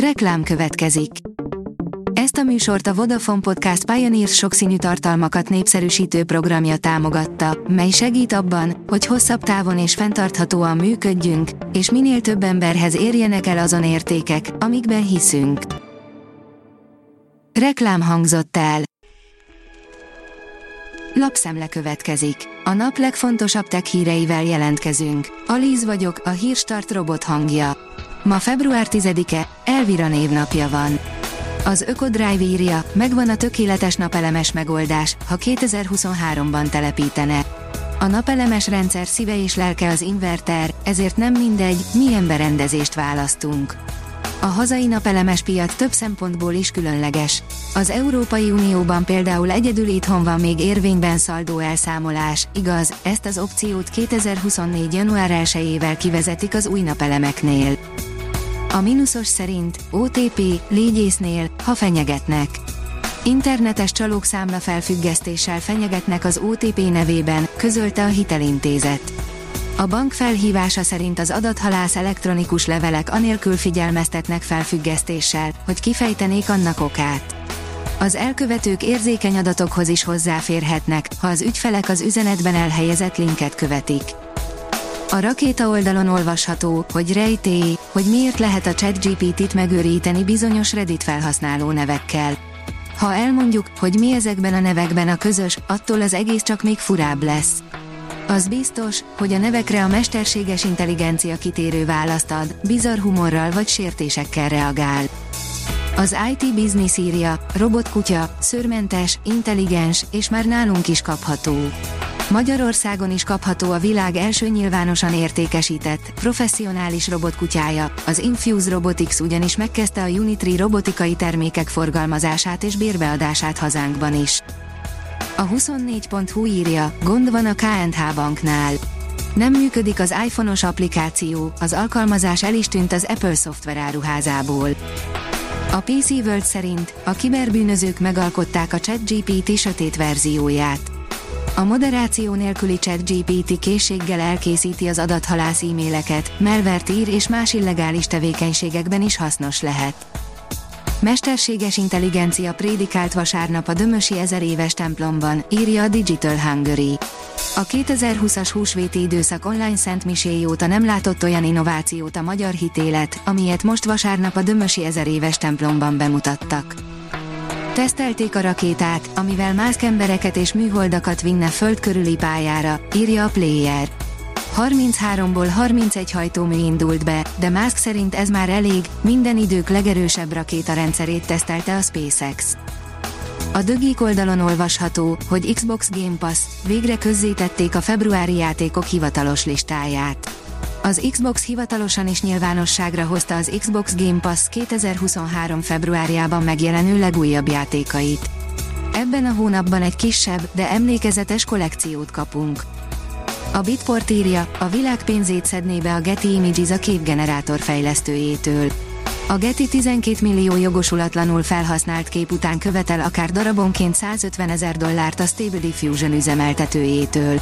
Reklám következik. Ezt a műsort a Vodafone Podcast Pioneers sokszínű tartalmakat népszerűsítő programja támogatta, mely segít abban, hogy hosszabb távon és fenntarthatóan működjünk, és minél több emberhez érjenek el azon értékek, amikben hiszünk. Reklám hangzott el. Lapszemle következik. A nap legfontosabb tech híreivel jelentkezünk. Alíz vagyok, a hírstart robot hangja. Ma február 10-e, Elvira névnapja van. Az Ökodrive írja, megvan a tökéletes napelemes megoldás, ha 2023-ban telepítene. A napelemes rendszer szíve és lelke az inverter, ezért nem mindegy, milyen berendezést választunk. A hazai napelemes piac több szempontból is különleges. Az Európai Unióban például egyedül itthon van még érvényben szaldó elszámolás, igaz, ezt az opciót 2024. január 1-ével kivezetik az új napelemeknél. A mínuszos szerint OTP légyésznél, ha fenyegetnek. Internetes csalók számla felfüggesztéssel fenyegetnek az OTP nevében, közölte a hitelintézet. A bank felhívása szerint az adathalász elektronikus levelek anélkül figyelmeztetnek felfüggesztéssel, hogy kifejtenék annak okát. Az elkövetők érzékeny adatokhoz is hozzáférhetnek, ha az ügyfelek az üzenetben elhelyezett linket követik. A rakéta oldalon olvasható, hogy rejtély, hogy miért lehet a ChatGPT-t megőríteni bizonyos Reddit felhasználó nevekkel. Ha elmondjuk, hogy mi ezekben a nevekben a közös, attól az egész csak még furább lesz. Az biztos, hogy a nevekre a mesterséges intelligencia kitérő választ ad, bizarr humorral vagy sértésekkel reagál. Az IT Business írja, robotkutya, szörmentes, intelligens, és már nálunk is kapható. Magyarországon is kapható a világ első nyilvánosan értékesített, professzionális robotkutyája, az Infuse Robotics ugyanis megkezdte a Unitri robotikai termékek forgalmazását és bérbeadását hazánkban is. A 24.hu írja, gond van a KNH banknál. Nem működik az iPhone-os applikáció, az alkalmazás el is tűnt az Apple szoftver áruházából. A PC World szerint a kiberbűnözők megalkották a ChatGPT sötét verzióját. A moderáció nélküli ChatGPT készséggel elkészíti az adathalász e-maileket, melvert ír és más illegális tevékenységekben is hasznos lehet. Mesterséges intelligencia prédikált vasárnap a Dömösi ezer éves templomban, írja a Digital Hungary. A 2020-as húsvéti időszak online szent misé óta nem látott olyan innovációt a magyar hitélet, amilyet most vasárnap a Dömösi ezer éves templomban bemutattak. Tesztelték a rakétát, amivel mászkembereket és műholdakat vinne föld körüli pályára, írja a Player. 33-ból 31 hajtómű indult be, de Musk szerint ez már elég, minden idők legerősebb rakétarendszerét tesztelte a SpaceX. A dögik oldalon olvasható, hogy Xbox Game Pass végre közzétették a februári játékok hivatalos listáját. Az Xbox hivatalosan is nyilvánosságra hozta az Xbox Game Pass 2023. februárjában megjelenő legújabb játékait. Ebben a hónapban egy kisebb, de emlékezetes kollekciót kapunk. A Bitport írja, a világ pénzét szedné be a Getty Images a képgenerátor fejlesztőjétől. A Getty 12 millió jogosulatlanul felhasznált kép után követel akár darabonként 150 ezer dollárt a Stable Diffusion üzemeltetőjétől.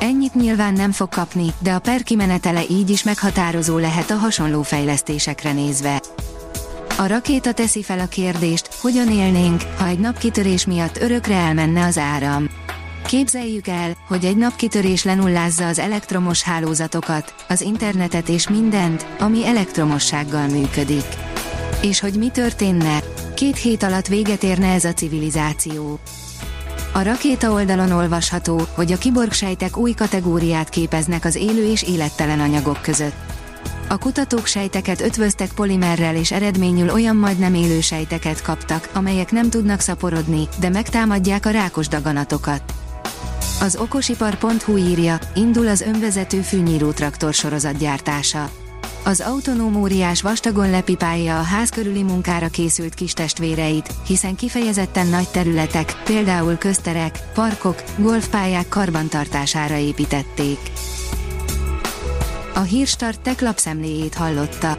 Ennyit nyilván nem fog kapni, de a per kimenetele így is meghatározó lehet a hasonló fejlesztésekre nézve. A rakéta teszi fel a kérdést, hogyan élnénk, ha egy napkitörés miatt örökre elmenne az áram. Képzeljük el, hogy egy napkitörés lenullázza az elektromos hálózatokat, az internetet és mindent, ami elektromossággal működik. És hogy mi történne? Két hét alatt véget érne ez a civilizáció. A rakéta oldalon olvasható, hogy a kiborgsejtek új kategóriát képeznek az élő és élettelen anyagok között. A kutatók sejteket ötvöztek polimerrel és eredményül olyan majdnem élő sejteket kaptak, amelyek nem tudnak szaporodni, de megtámadják a rákos daganatokat. Az okosipar.hu írja, indul az önvezető fűnyíró traktor sorozat gyártása. Az autonóm óriás vastagon lepipálja a ház körüli munkára készült kis testvéreit, hiszen kifejezetten nagy területek, például közterek, parkok, golfpályák karbantartására építették. A Hírstart tech lapszemléjét hallotta.